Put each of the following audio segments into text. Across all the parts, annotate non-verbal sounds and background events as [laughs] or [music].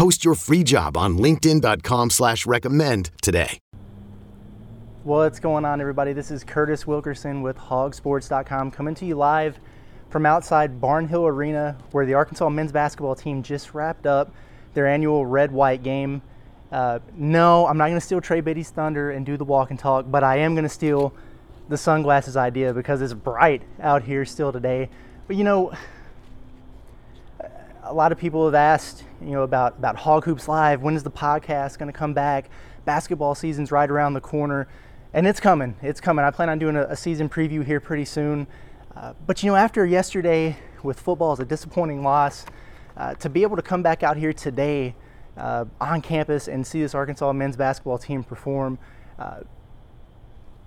Post your free job on LinkedIn.com slash recommend today. What's going on, everybody? This is Curtis Wilkerson with hogsports.com coming to you live from outside Barnhill Arena, where the Arkansas men's basketball team just wrapped up their annual red white game. Uh, no, I'm not going to steal Trey Biddy's thunder and do the walk and talk, but I am going to steal the sunglasses idea because it's bright out here still today. But you know, a lot of people have asked, you know, about about Hog Hoops Live. When is the podcast going to come back? Basketball season's right around the corner, and it's coming. It's coming. I plan on doing a, a season preview here pretty soon. Uh, but you know, after yesterday with football as a disappointing loss, uh, to be able to come back out here today uh, on campus and see this Arkansas men's basketball team perform, uh,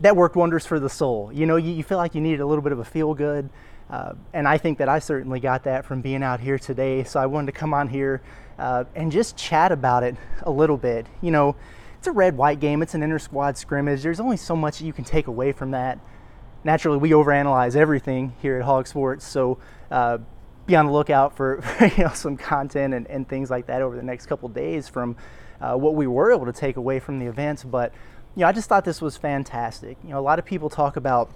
that worked wonders for the soul. You know, you, you feel like you needed a little bit of a feel good. Uh, and I think that I certainly got that from being out here today. So I wanted to come on here uh, and just chat about it a little bit. You know, it's a red white game, it's an inter squad scrimmage. There's only so much you can take away from that. Naturally, we overanalyze everything here at Hog Sports. So uh, be on the lookout [laughs] for you know, some content and, and, things like that over the next couple days from uh, what we were able to take away from the events. But you know, I just thought this was fantastic. You know, a lot of people talk about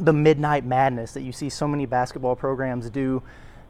the midnight madness that you see so many basketball programs do.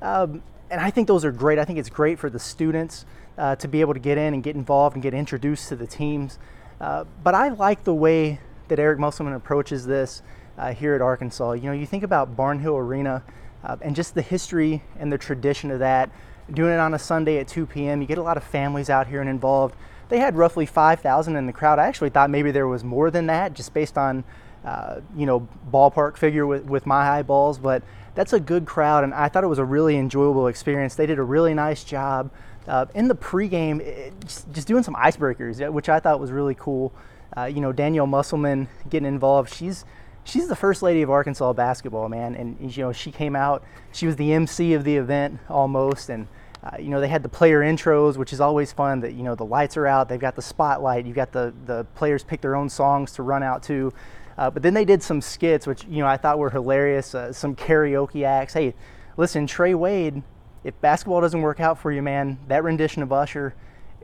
Um, and I think those are great. I think it's great for the students uh, to be able to get in and get involved and get introduced to the teams. Uh, but I like the way that Eric Musselman approaches this uh, here at Arkansas. You know, you think about Barnhill Arena uh, and just the history and the tradition of that. Doing it on a Sunday at 2 p.m., you get a lot of families out here and involved. They had roughly 5,000 in the crowd. I actually thought maybe there was more than that, just based on uh, you know ballpark figure with, with my eyeballs. But that's a good crowd, and I thought it was a really enjoyable experience. They did a really nice job uh, in the pregame, it, just, just, doing some icebreakers, which I thought was really cool. Uh, you know, Danielle Musselman getting involved. She's she's the first lady of Arkansas basketball, man. And you know, she came out. She was the MC of the event almost, and uh, you know, they had the player intros, which is always fun. That you know, the lights are out. They've got the spotlight. You've got the the players pick their own songs to run out to. Uh, but then they did some skits, which you know I thought were hilarious. Uh, some karaoke acts. Hey, listen, Trey Wade. If basketball doesn't work out for you, man, that rendition of Usher,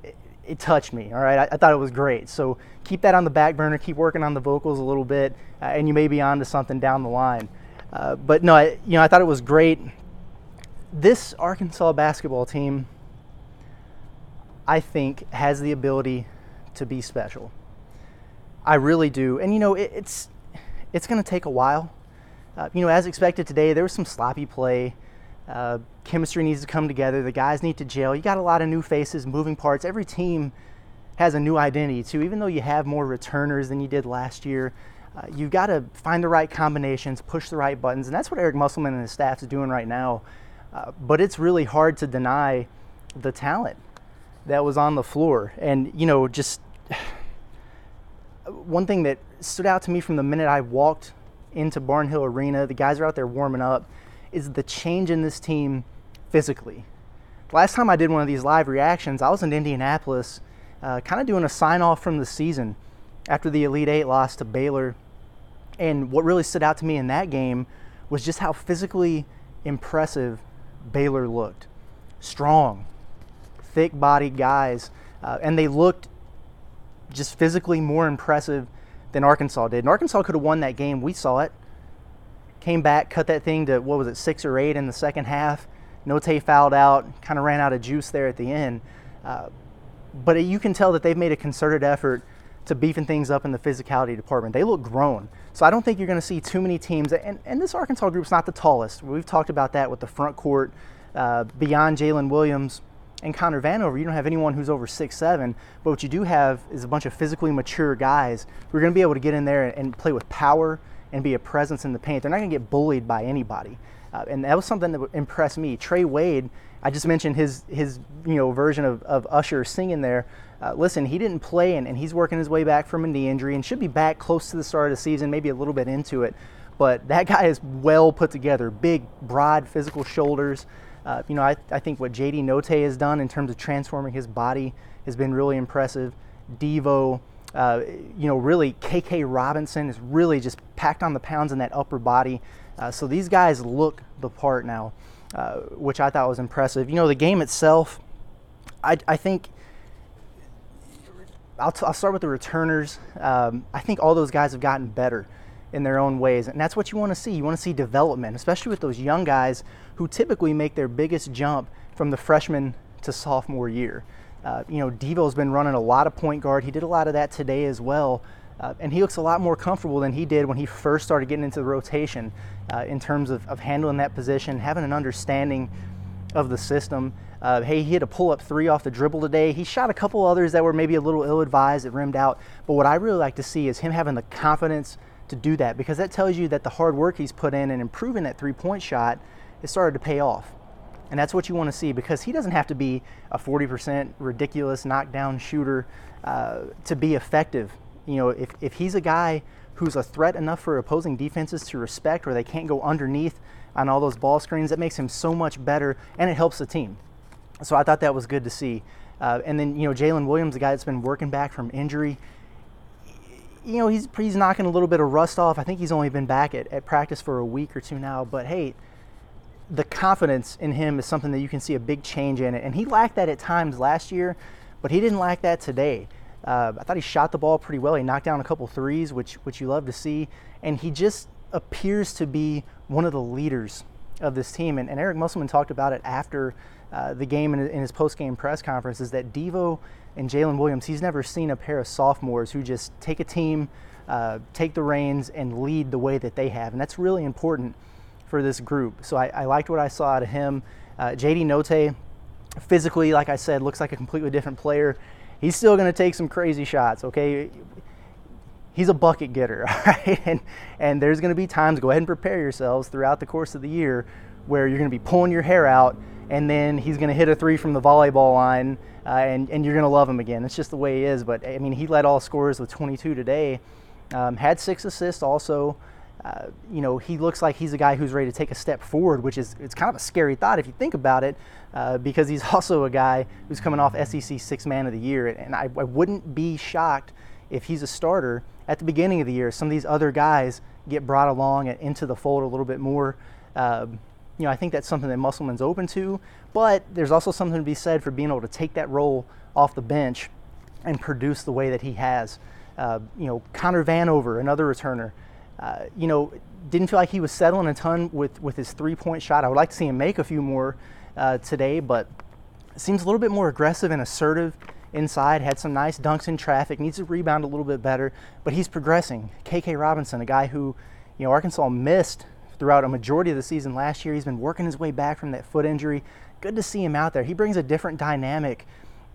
it, it touched me. All right, I, I, thought it was great. So keep that on the back burner. Keep working on the vocals a little bit, uh, and you may be on to something down the line. Uh, but no, I, you know I thought it was great this Arkansas basketball team, I think, has the ability to be special. I really do. And you know, it, it's it's going to take a while. Uh, you know, as expected today, there was some sloppy play. Uh, chemistry needs to come together. The guys need to gel. You got a lot of new faces, moving parts. Every team has a new identity too. Even though you have more returners than you did last year, uh, you've got to find the right combinations, push the right buttons, and that's what Eric Musselman and his staff is doing right now. Uh, but it's really hard to deny the talent that was on the floor. And, you know, just one thing that stood out to me from the minute I walked into Barnhill Arena, the guys are out there warming up, is the change in this team physically. Last time I did one of these live reactions, I was in Indianapolis, uh, kind of doing a sign off from the season after the Elite Eight lost to Baylor. And what really stood out to me in that game was just how physically impressive Baylor looked. Strong, thick bodied guys, uh, and they looked just physically more impressive than Arkansas did. And Arkansas could have won that game. We saw it. Came back, cut that thing to, what was it, six or eight in the second half. Notae fouled out, kind of ran out of juice there at the end. Uh, but you can tell that they've made a concerted effort to beefing things up in the physicality department. They look grown. So I don't think you're going to see too many teams. And, and this Arkansas group's not the tallest. We've talked about that with the front court uh, beyond Jaylin Williams and Connor Vanover. You don't have anyone who's over six seven, but what you do have is a bunch of physically mature guys who are going to be able to get in there and play with power and be a presence in the paint. They're not going to get bullied by anybody. Uh, and that was something that impressed me. Trey Wade, I just mentioned his his you know version of, of Usher singing there. Uh, listen, he didn't play and, and he's working his way back from a knee injury and should be back close to the start of the season, maybe a little bit into it. But that guy is well put together, big, broad, physical shoulders. Uh, you know, I, I think what JD Notae has done in terms of transforming his body has been really impressive. Devo, uh, you know, really KK Robinson is really just packed on the pounds in that upper body. Uh, so these guys look the part now, uh, which I thought was impressive. You know, the game itself, I, I think I'll, t- I'll start with the returners. Um, I think all those guys have gotten better in their own ways, and that's what you want to see. You want to see development, especially with those young guys who typically make their biggest jump from the freshman to sophomore year. Uh, you know, Devo's been running a lot of point guard. He did a lot of that today as well. Uh, and he looks a lot more comfortable than he did when he first started getting into the rotation uh, in terms of, of handling that position, having an understanding of the system. Uh, hey, he hit a pull up three off the dribble today. He shot a couple others that were maybe a little ill advised that rimmed out. But what I really like to see is him having the confidence to do that because that tells you that the hard work he's put in and improving that three point shot has started to pay off. And that's what you want to see because he doesn't have to be a 40% ridiculous knockdown shooter uh, to be effective. You know, if, if he's a guy who's a threat enough for opposing defenses to respect where they can't go underneath on all those ball screens, that makes him so much better and it helps the team. So I thought that was good to see. Uh, and then, you know, Jaylin Williams, the guy that's been working back from injury, you know, he's, he's knocking a little bit of rust off. I think he's only been back at, at practice for a week or two now. But hey, the confidence in him is something that you can see a big change in it. And he lacked that at times last year, but he didn't lack that today. Uh, I thought he shot the ball pretty well. He knocked down a couple threes, which which you love to see, and he just appears to be one of the leaders of this team. And, and Eric Musselman talked about it after uh, the game in, in his post-game press conference is that Devo and Jaylin Williams, he's never seen a pair of sophomores who just take a team, uh, take the reins, and lead the way that they have, and that's really important for this group. So I, I liked what I saw out of him. Uh, JD Notae, physically, like I said, looks like a completely different player. He's still going to take some crazy shots. Okay, he's a bucket getter, [laughs] all right? And and there's going to be times. Go ahead and prepare yourselves throughout the course of the year where you're going to be pulling your hair out and then he's going to hit a three from the volleyball line, uh, and, and you're going to love him again. It's just the way he is. But I mean, he led all scorers with 22 today, um, had six assists also. Uh, you know, he looks like he's a guy who's ready to take a step forward, which is it's kind of a scary thought if you think about it, uh, because he's [laughs] also a guy who's coming off SEC Six Man of the Year, and I, I wouldn't be shocked if he's a starter at the beginning of the year. Some of these other guys get brought along and into the fold a little bit more. Um, you know, I think that's something that Musselman's open to, but there's also something to be said for being able to take that role off the bench and produce the way that he has. Uh, you know, Connor Vanover, another returner, uh, you know, didn't feel like he was settling a ton with, with his three point shot. I would like to see him make a few more uh, today, but seems a little bit more aggressive and assertive inside. Had some nice dunks in traffic, needs to rebound a little bit better, but he's progressing. KK Robinson, a guy who, you know, Arkansas missed throughout a majority of the season last year. He's been working his way back from that foot injury. Good to see him out there. He brings a different dynamic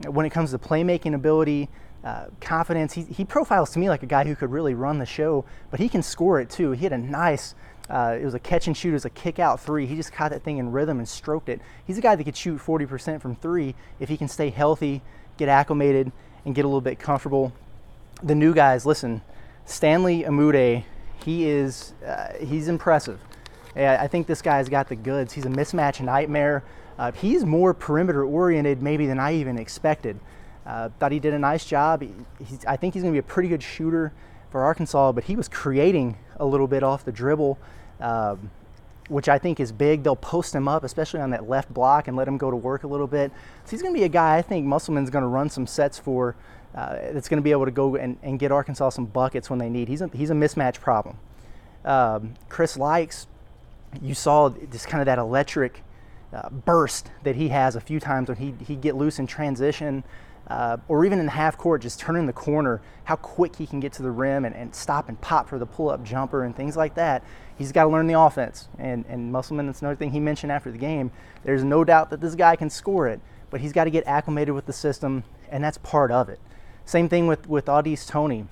when it comes to playmaking ability, uh, confidence. He, he profiles to me like a guy who could really run the show, but he can score it too. He had a nice, uh, it was a catch and shoot, it was a kick out three. He just caught that thing in rhythm and stroked it. He's a guy that could shoot 40% from three if he can stay healthy, get acclimated, and get a little bit comfortable. The new guys, listen, Stanley Umude, he is, uh, he's impressive. I think this guy's got the goods. He's a mismatch nightmare. Uh, he's more perimeter oriented maybe than I even expected. Uh, thought he did a nice job. He, I think he's going to be a pretty good shooter for Arkansas, but he was creating a little bit off the dribble, um, which I think is big. They'll post him up, especially on that left block, and let him go to work a little bit. So he's going to be a guy I think Musselman's going to run some sets for. Uh, that's going to be able to go and, and, get Arkansas some buckets when they need. He's a, he's a mismatch problem. Um, Chris Lykes, you saw just kind of that electric uh, burst that he has a few times when he he get loose in transition. Uh, or even in the half court, just turning the corner, how quick he can get to the rim and, and stop and pop for the pull up jumper and things like that. He's got to learn the offense. And, and Musselman, that's another thing he mentioned after the game. There's no doubt that this guy can score it, but he's got to get acclimated with the system, and that's part of it. Same thing with, with Au'Diese Toney.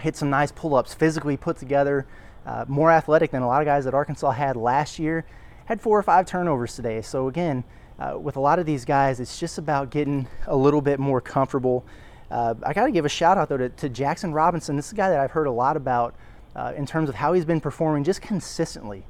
Hit some nice pull ups, physically put together, uh, more athletic than a lot of guys that Arkansas had last year. Had four or five turnovers today. So again, uh, with a lot of these guys, it's just about getting a little bit more comfortable. Uh, I got to give a shout out though to, to, Jaxson Robinson. This is a guy that I've heard a lot about uh, in terms of how he's been performing just consistently.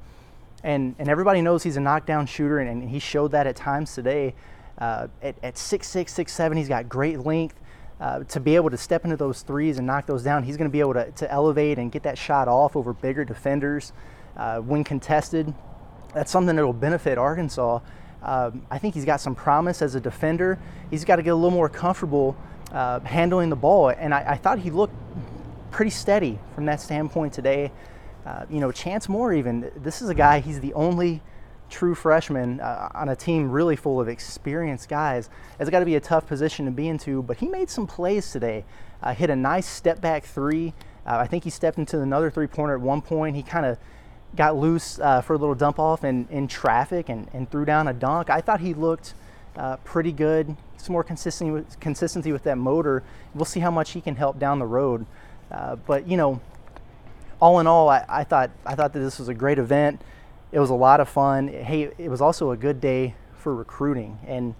And, and everybody knows he's a knockdown shooter, and, and he showed that at times today. Uh, at, at 6'6, 6'7, he's got great length. Uh, to be able to step into those threes and knock those down, he's going to be able to, to elevate and get that shot off over bigger defenders uh, when contested. That's something that will benefit Arkansas. Um, I think he's got some promise as a defender. He's got to get a little more comfortable uh, handling the ball, and I, I, thought he looked pretty steady from that standpoint today. Uh, you know, Chance Moore, even this is a guy. He's the only true freshman uh, on a team really full of experienced guys. It's got to be a tough position to be into, but he made some plays today. Uh, hit a nice step back three. Uh, I think he stepped into another three pointer at one point. He kind of got loose uh, for a little dump off in, in traffic and, and threw down a dunk. I thought he looked uh, pretty good. Some more consistency with, consistency with that motor. We'll see how much he can help down the road. Uh, but you know, all in all, I, I, thought I thought that this was a great event. It was a lot of fun. Hey, it was also a good day for recruiting, and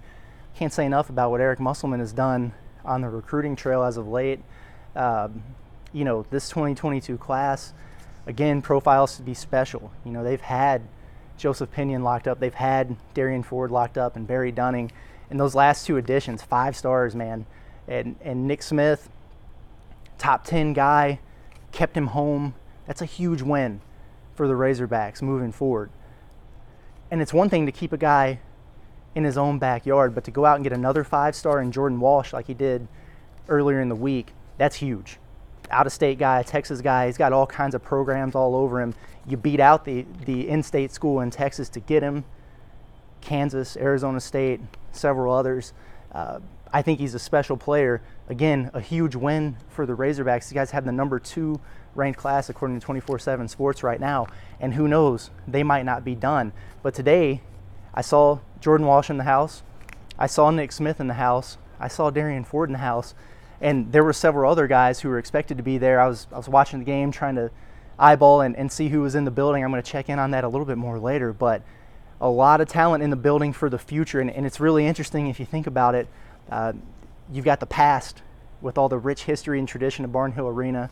can't say enough about what Eric Musselman has done on the recruiting trail as of late. Um, you know, this 2022 class again, profiles to be special. You know, they've had Joseph Pinion locked up, they've had Derrian Ford locked up, and Barry Dunning. And those last two additions, five stars, man. And, and Nick Smith, top 10 guy, kept him home. That's a huge win for the Razorbacks moving forward. And it's one thing to keep a guy in his own backyard, but to go out and get another five star in Jordan Walsh like he did earlier in the week, that's huge out of state guy, Texas guy. He's got all kinds of programs all over him. You beat out the, the in state school in Texas to get him, Kansas, Arizona State, several others. Uh, I think he's a special player. Again, a huge win for the Razorbacks. These guys have the number two ranked class according to 24 7 Sports right now. And who knows, they might not be done. But today, I saw Jordan Walsh in the house. I saw Nick Smith in the house. I saw Derrian Ford in the house and there were several other guys who were expected to be there. I was I was watching the game, trying to eyeball and, and see who was in the building. I'm going to check in on that a little bit more later, but a lot of talent in the building for the future, and, and it's really interesting if you think about it. Uh, you've got the past with all the rich history and tradition of Barnhill Arena.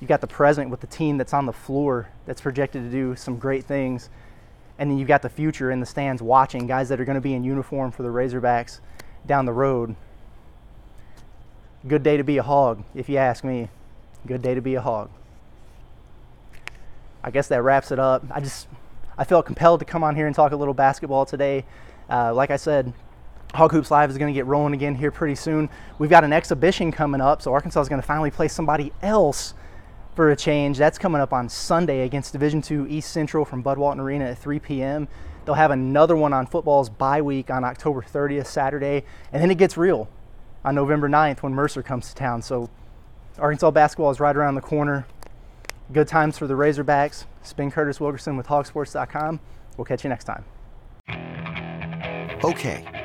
You've got the present with the team that's on the floor that's projected to do some great things. And then you've got the future in the stands watching guys that are going to be in uniform for the Razorbacks down the road Good day to be a hog, if you ask me. Good day to be a hog. I guess that wraps it up. I just I felt compelled to come on here and talk a little basketball today. Uh, like I said, Hog Hoops Live is going to get rolling again here pretty soon. We've got an exhibition coming up, so Arkansas is going to finally play somebody else for a change. That's coming up on Sunday against Division II East Central from Bud Walton Arena at 3 p.m. They'll have another one on football's bye week on October 30th, Saturday, and then it gets real on November 9th when Mercer comes to town. So Arkansas basketball is right around the corner. Good times for the Razorbacks. Spin Curtis Wilkerson with hogsports.com. We'll catch you next time. Okay,